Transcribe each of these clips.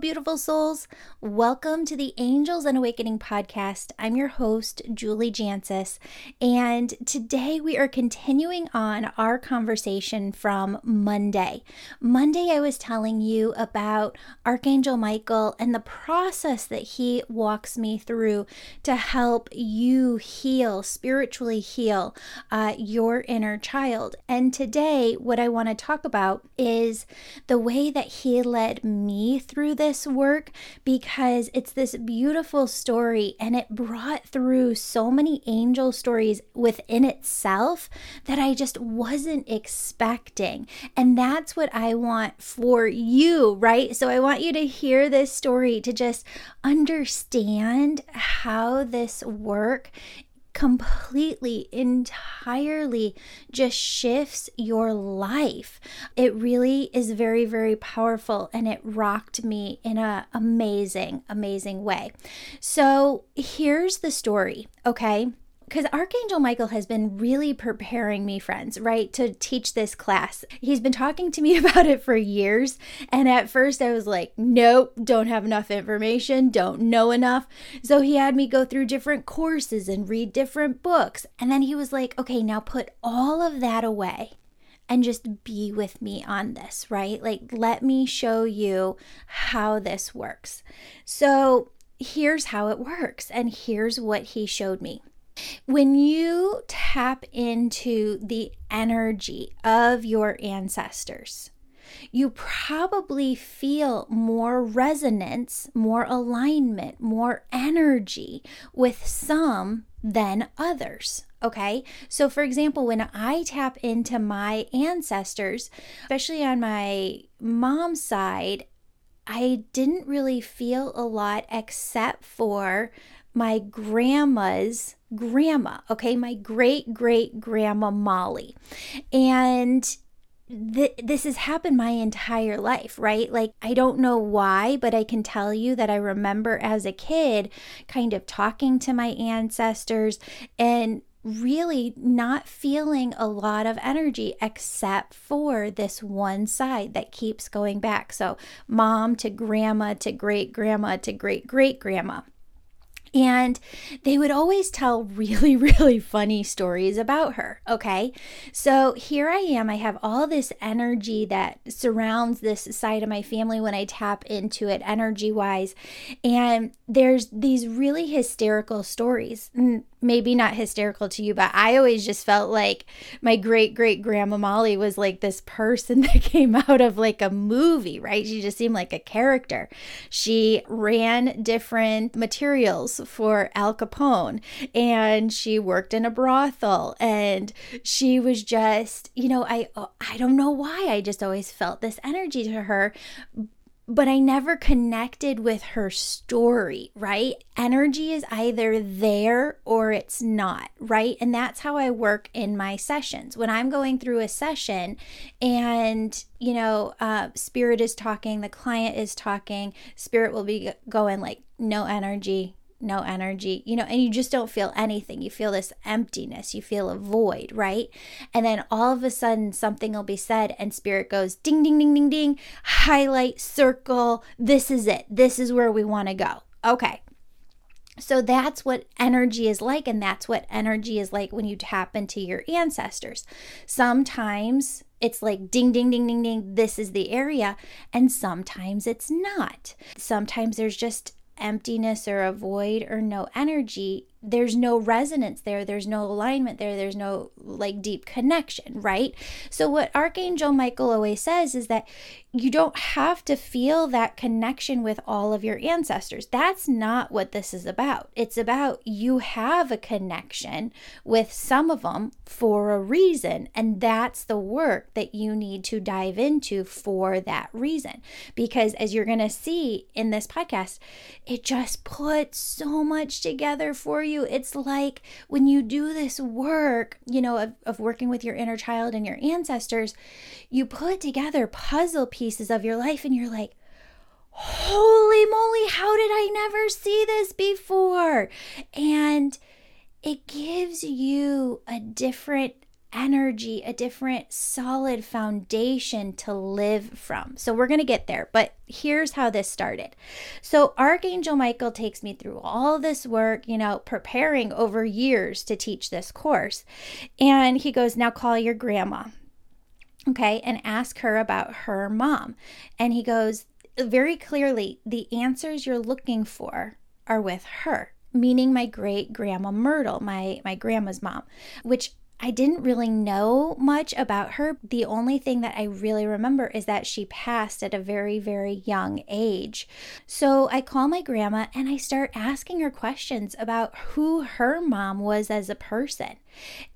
Beautiful souls. Welcome to the Angels and Awakening podcast. I'm your host, Julie Jancius, and today we are continuing on our conversation from Monday. Monday, I was telling you about Archangel Michael and the process that he walks me through to help you heal, spiritually heal uh, your inner child. And today, what I want to talk about is the way that he led me through through this work because it's this beautiful story and it brought through so many angel stories within itself that I just wasn't expecting. And that's what I want for you, right? So I want you to hear this story to just understand how this work completely, entirely just shifts your life. It really is very, very powerful and it rocked me in an amazing, amazing way. So here's the story, okay? Because Archangel Michael has been really preparing me, friends, right, to teach this class. He's been talking to me about it for years. And at first I was like, nope, don't have enough information, don't know enough. So he had me go through different courses and read different books. And then he was like, okay, now put all of that away and just be with me on this, right? Like, let me show you how this works. So here's how it works. And here's what he showed me. When you tap into the energy of your ancestors, you probably feel more resonance, more alignment, more energy with some than others. Okay. So, for example, when I tap into my ancestors, especially on my mom's side, I didn't really feel a lot except for my grandma's grandma, okay, my great great grandma Molly. And th- this has happened my entire life, right? Like, I don't know why, but I can tell you that I remember as a kid kind of talking to my ancestors and really not feeling a lot of energy except for this one side that keeps going back. So, mom to grandma to great grandma to great great grandma. And they would always tell really, really funny stories about her. Okay. So here I am. I have all this energy that surrounds this side of my family when I tap into it energy wise. And there's these really hysterical stories mm, maybe not hysterical to you, but I always just felt like my great great grandma Molly was like this person that came out of like a movie, right? She just seemed like a character. She ran different materials for Al Capone and she worked in a brothel and she was just, you know, I I don't know why I just always felt this energy to her, but I never connected with her story, right? Energy is either there or it's not, right? And that's how I work in my sessions. When I'm going through a session and, you know, uh, spirit is talking, the client is talking, spirit will be going like, no energy, no energy, you know, and you just don't feel anything. You feel this emptiness, you feel a void, right? And then all of a sudden, something will be said, and spirit goes ding, ding, ding, ding, ding, highlight, circle. This is it. This is where we want to go. Okay. So that's what energy is like, and that's what energy is like when you tap into your ancestors. Sometimes it's like ding, ding, ding, ding, ding, this is the area, and sometimes it's not. Sometimes there's just emptiness or a void or no energy, there's no resonance there. There's no alignment there. There's no like deep connection, right? So, what Archangel Michael always says is that you don't have to feel that connection with all of your ancestors. That's not what this is about. It's about you have a connection with some of them for a reason. And that's the work that you need to dive into for that reason. Because as you're going to see in this podcast, it just puts so much together for you. It's like when you do this work, you know, of, of working with your inner child and your ancestors, you put together puzzle pieces of your life and you're like, holy moly, how did I never see this before? And it gives you a different energy, a different solid foundation to live from. So we're going to get there, but here's how this started. So Archangel Michael takes me through all this work, you know, preparing over years to teach this course. And he goes, Now call your grandma. Okay, and ask her about her mom. And he goes, very clearly, the answers you're looking for are with her meaning my great grandma Myrtle, my my grandma's mom, which I didn't really know much about her. The only thing that I really remember is that she passed at a very, very young age. So I call my grandma and I start asking her questions about who her mom was as a person.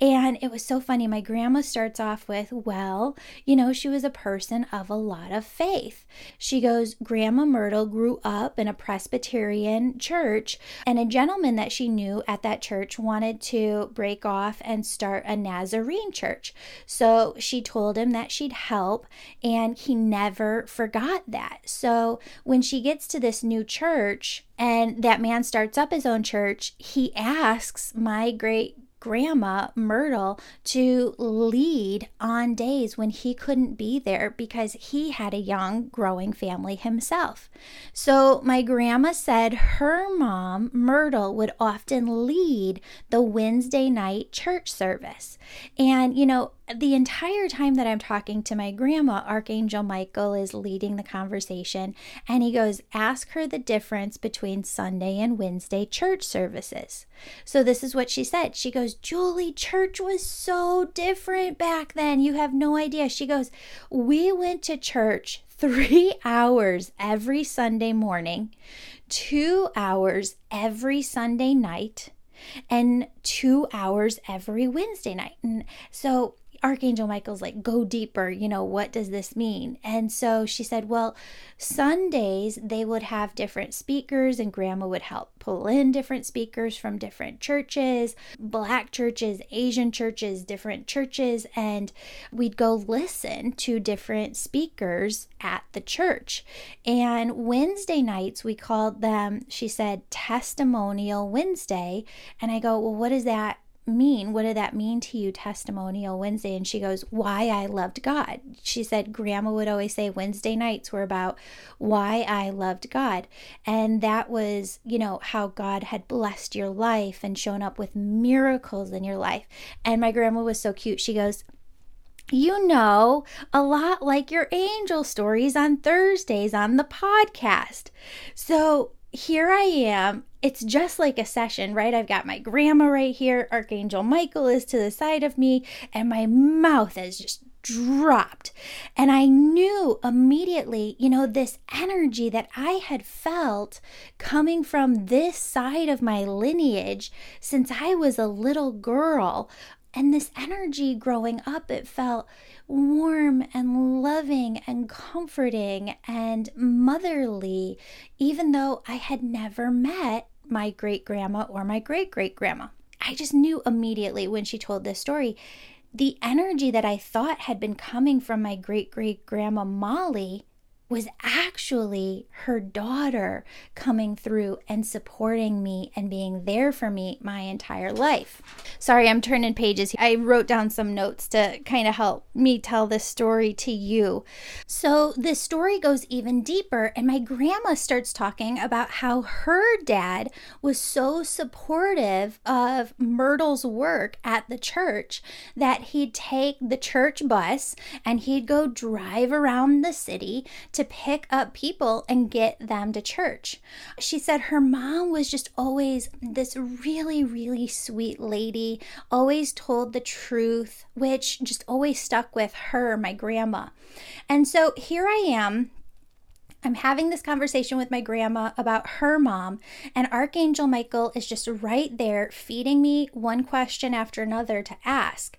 And it was so funny. My grandma starts off with, Well, you know, she was a person of a lot of faith. She goes, Grandma Myrtle grew up in a Presbyterian church, and a gentleman that she knew at that church wanted to break off and start a Nazarene church. So she told him that she'd help, and he never forgot that. So when she gets to this new church, and that man starts up his own church, he asks my great grandma Myrtle to lead on days when he couldn't be there because he had a young growing family himself. So my grandma said her mom, Myrtle, would often lead the Wednesday night church service. And, you know, the entire time that I'm talking to my grandma, Archangel Michael is leading the conversation and he goes, Ask her the difference between Sunday and Wednesday church services. So, this is what she said. She goes, Julie, church was so different back then. You have no idea. She goes, We went to church three hours every Sunday morning, two hours every Sunday night and two hours every Wednesday night. And so Archangel Michael's like, go deeper, you know, what does this mean? And so she said, well, Sundays they would have different speakers, and grandma would help pull in different speakers from different churches, black churches, Asian churches, different churches, and we'd go listen to different speakers at the church. And Wednesday nights, we called them, she said, Testimonial Wednesday. And I go, well, what does that mean? What did that mean to you, Testimonial Wednesday? And she goes, Why I loved God. She said, Grandma would always say Wednesday nights were about why I loved God. And that was, you know, how God had blessed your life and shown up with miracles in your life. And my grandma was so cute. She goes, you know, a lot like your angel stories on Thursdays on the podcast. So here I am. It's just like a session, right? I've got my grandma right here. Archangel Michael is to the side of me, and my mouth is just dropped. And I knew immediately, you know, this energy that I had felt coming from this side of my lineage since I was a little girl. And this energy growing up, it felt warm and loving and comforting and motherly, even though I had never met my great grandma or my great great grandma. I just knew immediately when she told this story the energy that I thought had been coming from my great great grandma Molly was actually her daughter coming through and supporting me and being there for me my entire life. Sorry, I'm turning pages. I wrote down some notes to kind of help me tell this story to you. So, this story goes even deeper, and my grandma starts talking about how her dad was so supportive of Myrtle's work at the church that he'd take the church bus and he'd go drive around the city to pick up people and get them to church. She said her mom was just always this really, really sweet lady, always told the truth, which just always stuck with her, my grandma. And so here I am I'm having this conversation with my grandma about her mom, and Archangel Michael is just right there feeding me one question after another to ask.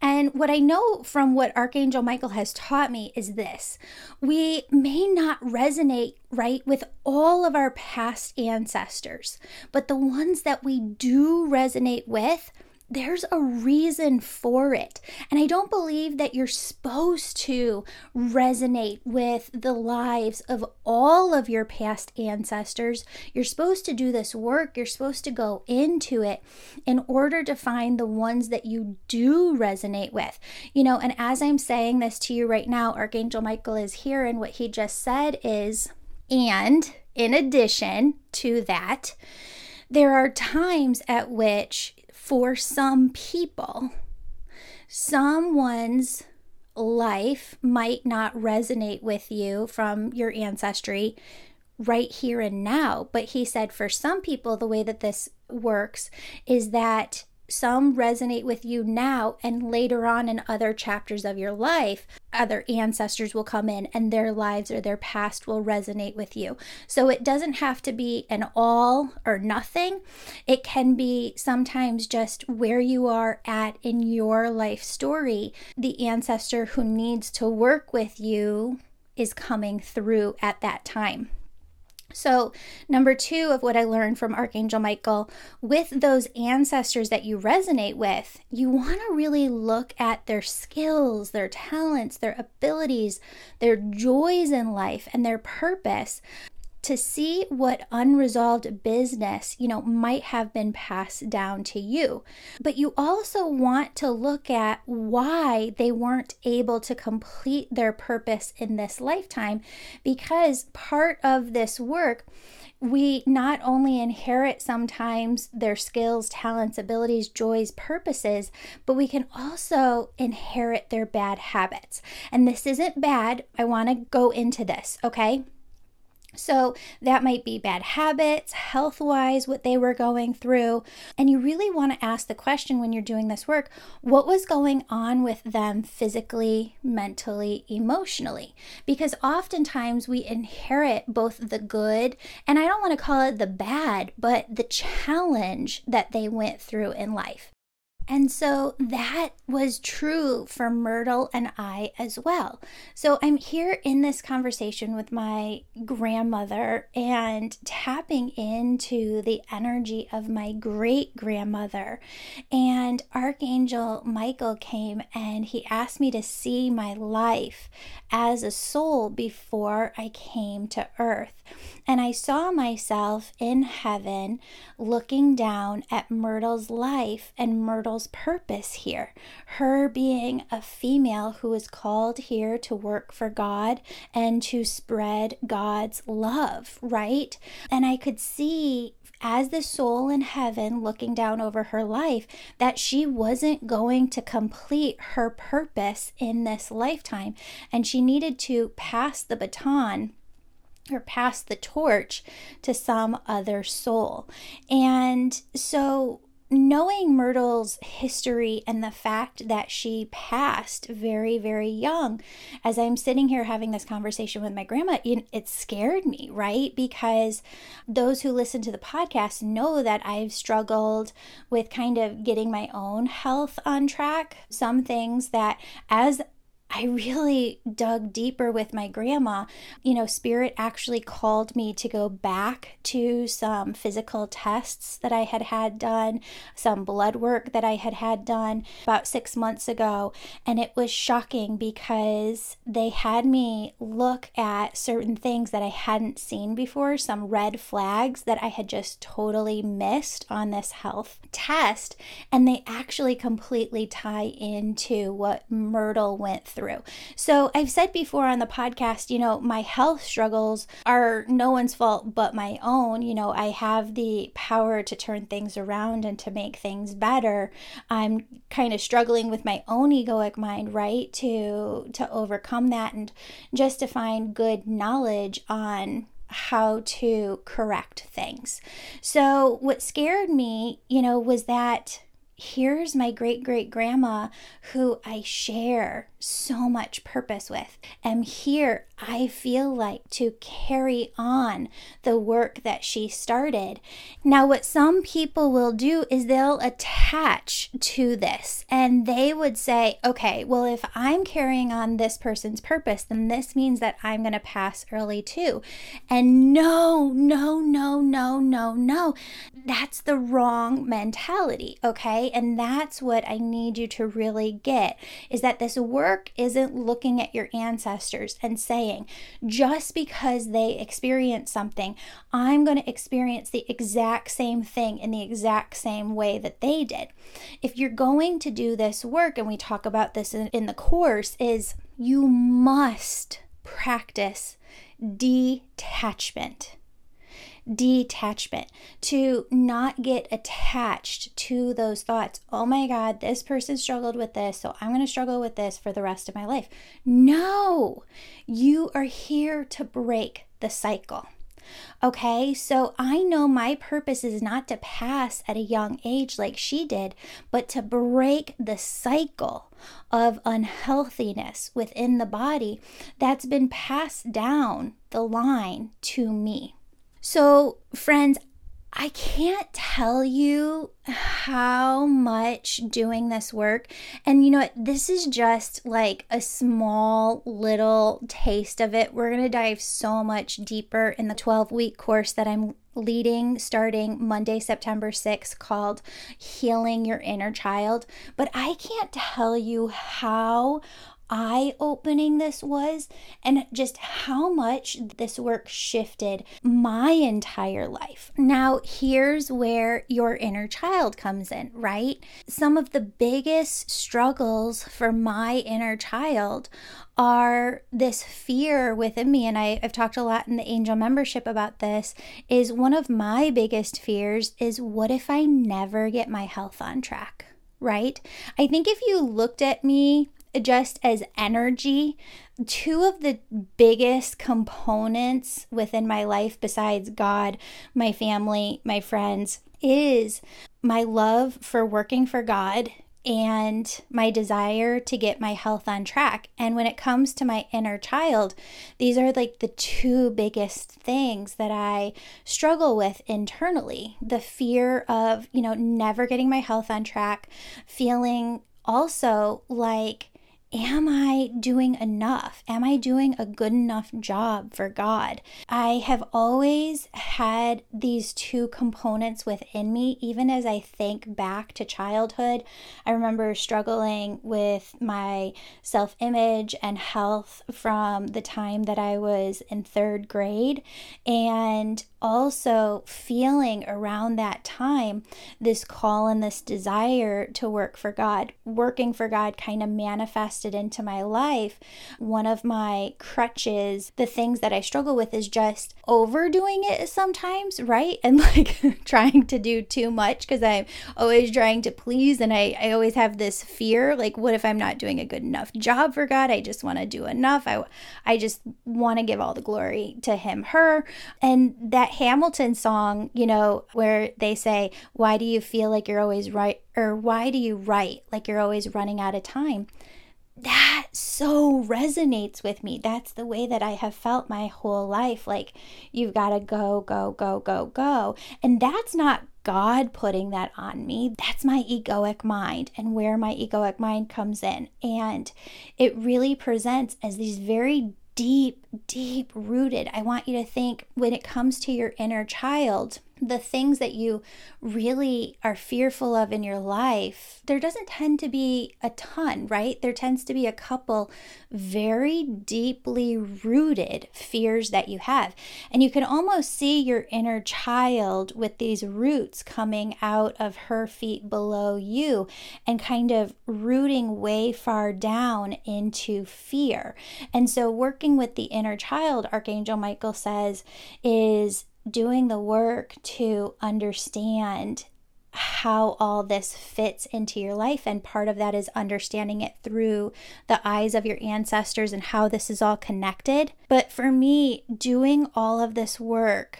And what I know from what Archangel Michael has taught me is this we may not resonate right with all of our past ancestors, but the ones that we do resonate with there's a reason for it. And I don't believe that you're supposed to resonate with the lives of all of your past ancestors. You're supposed to do this work, you're supposed to go into it in order to find the ones that you do resonate with. You know, and as I'm saying this to you right now, Archangel Michael is here, and what he just said is, and in addition to that, there are times at which for some people, someone's life might not resonate with you from your ancestry right here and now. But he said for some people, the way that this works is that some resonate with you now, and later on in other chapters of your life, other ancestors will come in and their lives or their past will resonate with you. So it doesn't have to be an all or nothing. It can be sometimes just where you are at in your life story. The ancestor who needs to work with you is coming through at that time. So, number two of what I learned from Archangel Michael with those ancestors that you resonate with, you want to really look at their skills, their talents, their abilities, their joys in life, and their purpose to see what unresolved business, you know, might have been passed down to you. But you also want to look at why they weren't able to complete their purpose in this lifetime because part of this work we not only inherit sometimes their skills, talents, abilities, joys, purposes, but we can also inherit their bad habits. And this isn't bad. I want to go into this, okay? So, that might be bad habits, health wise, what they were going through. And you really want to ask the question when you're doing this work what was going on with them physically, mentally, emotionally? Because oftentimes we inherit both the good, and I don't want to call it the bad, but the challenge that they went through in life. And so that was true for Myrtle and I as well. So I'm here in this conversation with my grandmother and tapping into the energy of my great grandmother. And Archangel Michael came and he asked me to see my life as a soul before I came to earth. And I saw myself in heaven looking down at Myrtle's life and Myrtle's purpose here. Her being a female who was called here to work for God and to spread God's love, right? And I could see as the soul in heaven looking down over her life that she wasn't going to complete her purpose in this lifetime and she needed to pass the baton or pass the torch to some other soul. And so knowing Myrtle's history and the fact that she passed very, very young, as I'm sitting here having this conversation with my grandma, it scared me, right? Because those who listen to the podcast know that I've struggled with kind of getting my own health on track. Some things that, as I really dug deeper with my grandma. You know, Spirit actually called me to go back to some physical tests that I had had done, some blood work that I had had done about six months ago. And it was shocking because they had me look at certain things that I hadn't seen before, some red flags that I had just totally missed on this health test. And they actually completely tie into what Myrtle went through through. So I've said before on the podcast, you know, my health struggles are no one's fault but my own. You know, I have the power to turn things around and to make things better. I'm kind of struggling with my own egoic mind, right? To to overcome that and just to find good knowledge on how to correct things. So, what scared me, you know, was that here's my great great grandma who I share so much purpose with, am here, I feel like, to carry on the work that she started. Now, what some people will do is they'll attach to this and they would say, okay, well, if I'm carrying on this person's purpose, then this means that I'm going to pass early too. And no, no, no, no, no, no. That's the wrong mentality, okay? And that's what I need you to really get is that this work isn't looking at your ancestors and saying, just because they experienced something, I'm going to experience the exact same thing in the exact same way that they did. If you're going to do this work, and we talk about this in, in the course, is you must practice detachment detachment, to not get attached to those thoughts. Oh my God, this person struggled with this, so I'm going to struggle with this for the rest of my life. No, you are here to break the cycle. Okay, so I know my purpose is not to pass at a young age like she did, but to break the cycle of unhealthiness within the body that's been passed down the line to me. So, friends, I can't tell you how much doing this work. And you know what? This is just like a small little taste of it. We're going to dive so much deeper in the 12 week course that I'm leading starting Monday, September 6th, called Healing Your Inner Child. But I can't tell you how eye opening this was and just how much this work shifted my entire life. Now, here's where your inner child comes in, right? Some of the biggest struggles for my inner child are this fear within me and I, have talked a lot in the angel membership about this is one of my biggest fears is what if i never get my health on track right? I think if you looked at me just as energy, two of the biggest components within my life, besides God, my family, my friends, is my love for working for God and my desire to get my health on track. And when it comes to my inner child, these are like the two biggest things that I struggle with internally the fear of, you know, never getting my health on track, feeling also like am I doing enough? Am I doing a good enough job for God? I have always had these two components within me, even as I think back to childhood. I remember struggling with my self image and health from the time that I was in third grade. And also feeling around that time this call and this desire to work for God. Working for God kind of manifested into my life. One of my crutches, the things that I struggle with is just overdoing it sometimes, right? And like trying to do too much because I'm always trying to please and I, I always have this fear like, what if I'm not doing a good enough job for God? I just want to do enough. I, I just want to give all the glory to Him, her. And that Hamilton song, you know, where they say, Why do you feel like you're always right? Or why do you write like you're always running out of time? That so resonates with me. That's the way that I have felt my whole life. Like, you've got to go, go, go, go, go. And that's not God putting that on me. That's my egoic mind and where my egoic mind comes in. And it really presents as these very deep, deep rooted. I want you to think when it comes to your inner child, the things that you really are fearful of in your life, there doesn't tend to be a ton, right? There tends to be a couple very deeply rooted fears that you have. And you can almost see your inner child with these roots coming out of her feet below you and kind of rooting way far down into fear. And so, working with the inner child, Archangel Michael says, is doing the work to understand how all this fits into your life. And part of that is understanding it through the eyes of your ancestors and how this is all connected. But for me, doing all of this work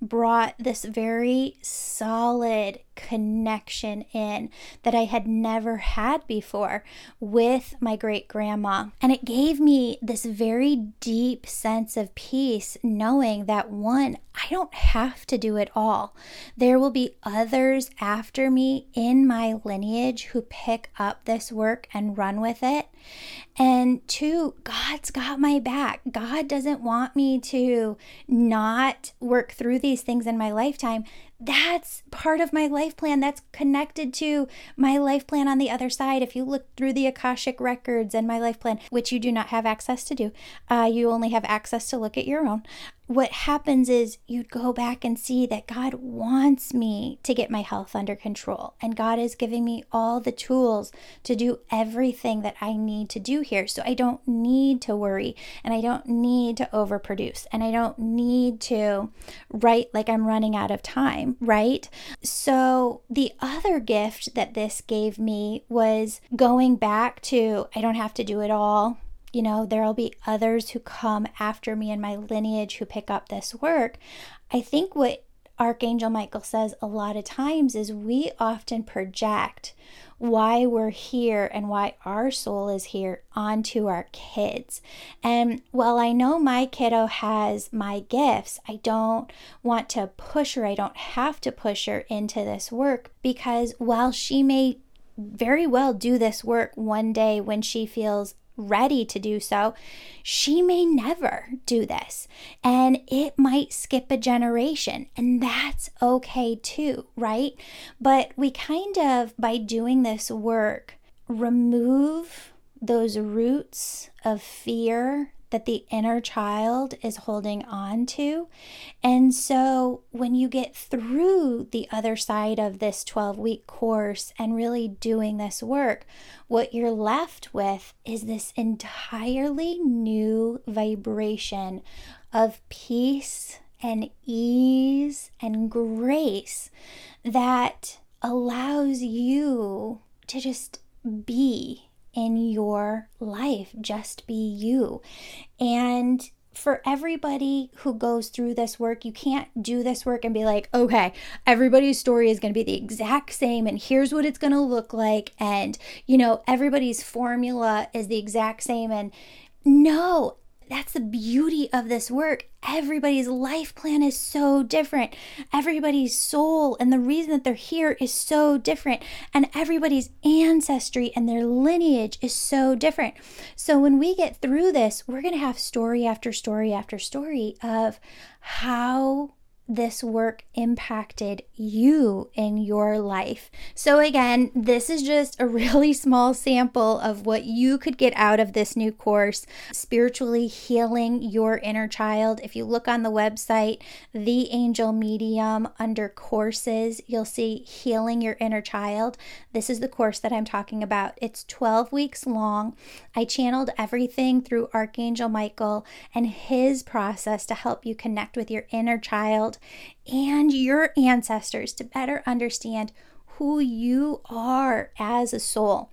brought this very solid connection in that I had never had before with my great grandma. And it gave me this very deep sense of peace knowing that one, I don't have to do it all. There will be others after me in my lineage who pick up this work and run with it. And two, God's got my back. God doesn't want me to not work through these things in my lifetime that's part of my life plan. That's connected to my life plan on the other side. If you look through the Akashic records and my life plan, which you do not have access to do, uh, you only have access to look at your own what happens is you'd go back and see that God wants me to get my health under control. And God is giving me all the tools to do everything that I need to do here. So I don't need to worry and I don't need to overproduce and I don't need to write like I'm running out of time, right? So the other gift that this gave me was going back to I don't have to do it all you know, there'll be others who come after me in my lineage who pick up this work. I think what Archangel Michael says a lot of times is we often project why we're here and why our soul is here onto our kids. And while I know my kiddo has my gifts, I don't want to push her, I don't have to push her into this work because while she may very well do this work one day when she feels ready to do so, she may never do this. And it might skip a generation, and that's okay too, right? But we kind of, by doing this work, remove those roots of fear that the inner child is holding on to. And so when you get through the other side of this 12 week course and really doing this work, what you're left with is this entirely new vibration of peace and ease and grace that allows you to just be in your life. Just be you. And for everybody who goes through this work, you can't do this work and be like, okay, everybody's story is going to be the exact same, and here's what it's going to look like. And, you know, everybody's formula is the exact same. And no, that's the beauty of this work. Everybody's life plan is so different. Everybody's soul and the reason that they're here is so different. And everybody's ancestry and their lineage is so different. So when we get through this, we're going to have story after story after story of how this work impacted you in your life. So, again, this is just a really small sample of what you could get out of this new course spiritually healing your inner child. If you look on the website, The Angel Medium, under courses, you'll see Healing Your Inner Child. This is the course that I'm talking about. It's 12 weeks long. I channeled everything through Archangel Michael and his process to help you connect with your inner child and your ancestors to better understand who you are as a soul.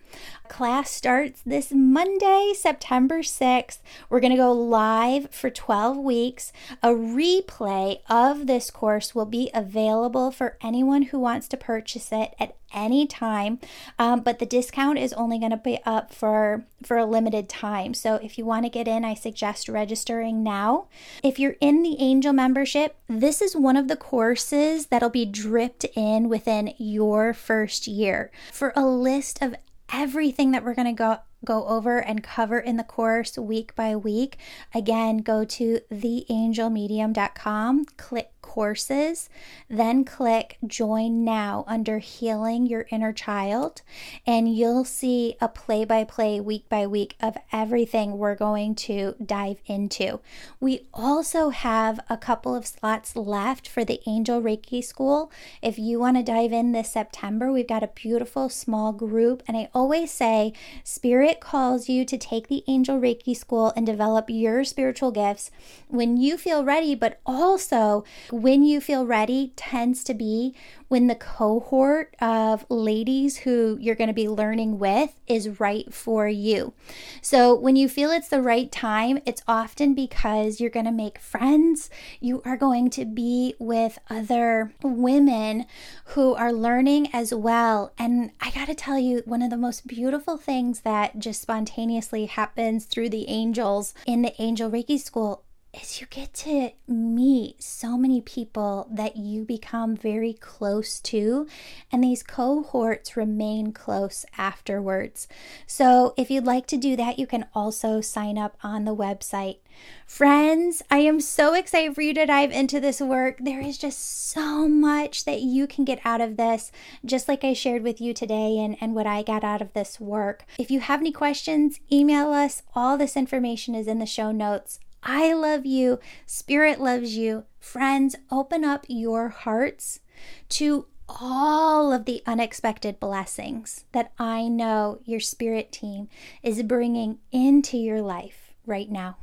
Class starts this Monday, September 6th. We're going to go live for 12 weeks. A replay of this course will be available for anyone who wants to purchase it at any time, um, but the discount is only going to be up for for a limited time. So if you want to get in, I suggest registering now. If you're in the Angel membership, this is one of the courses that'll be dripped in within your first year. For a list of everything that we're going to go go over and cover in the course week by week. Again, go to theangelmedium.com, click courses, then click join now under healing your inner child, and you'll see a play by play, week by week of everything we're going to dive into. We also have a couple of slots left for the Angel Reiki School. If you want to dive in this September, we've got a beautiful small group, and I always say, Spirit calls you to take the Angel Reiki School and develop your spiritual gifts when you feel ready, but also when you feel ready tends to be when the cohort of ladies who you're going to be learning with is right for you. So, when you feel it's the right time, it's often because you're going to make friends. You are going to be with other women who are learning as well. And I got to tell you, one of the most beautiful things that just spontaneously happens through the angels in the Angel Reiki School is you get to meet so many people that you become very close to, and these cohorts remain close afterwards. So, if you'd like to do that, you can also sign up on the website. Friends, I am so excited for you to dive into this work. There is just so much that you can get out of this, just like I shared with you today and, and what I got out of this work. If you have any questions, email us. All this information is in the show notes. I love you. Spirit loves you. Friends, open up your hearts to all of the unexpected blessings that I know your spirit team is bringing into your life right now.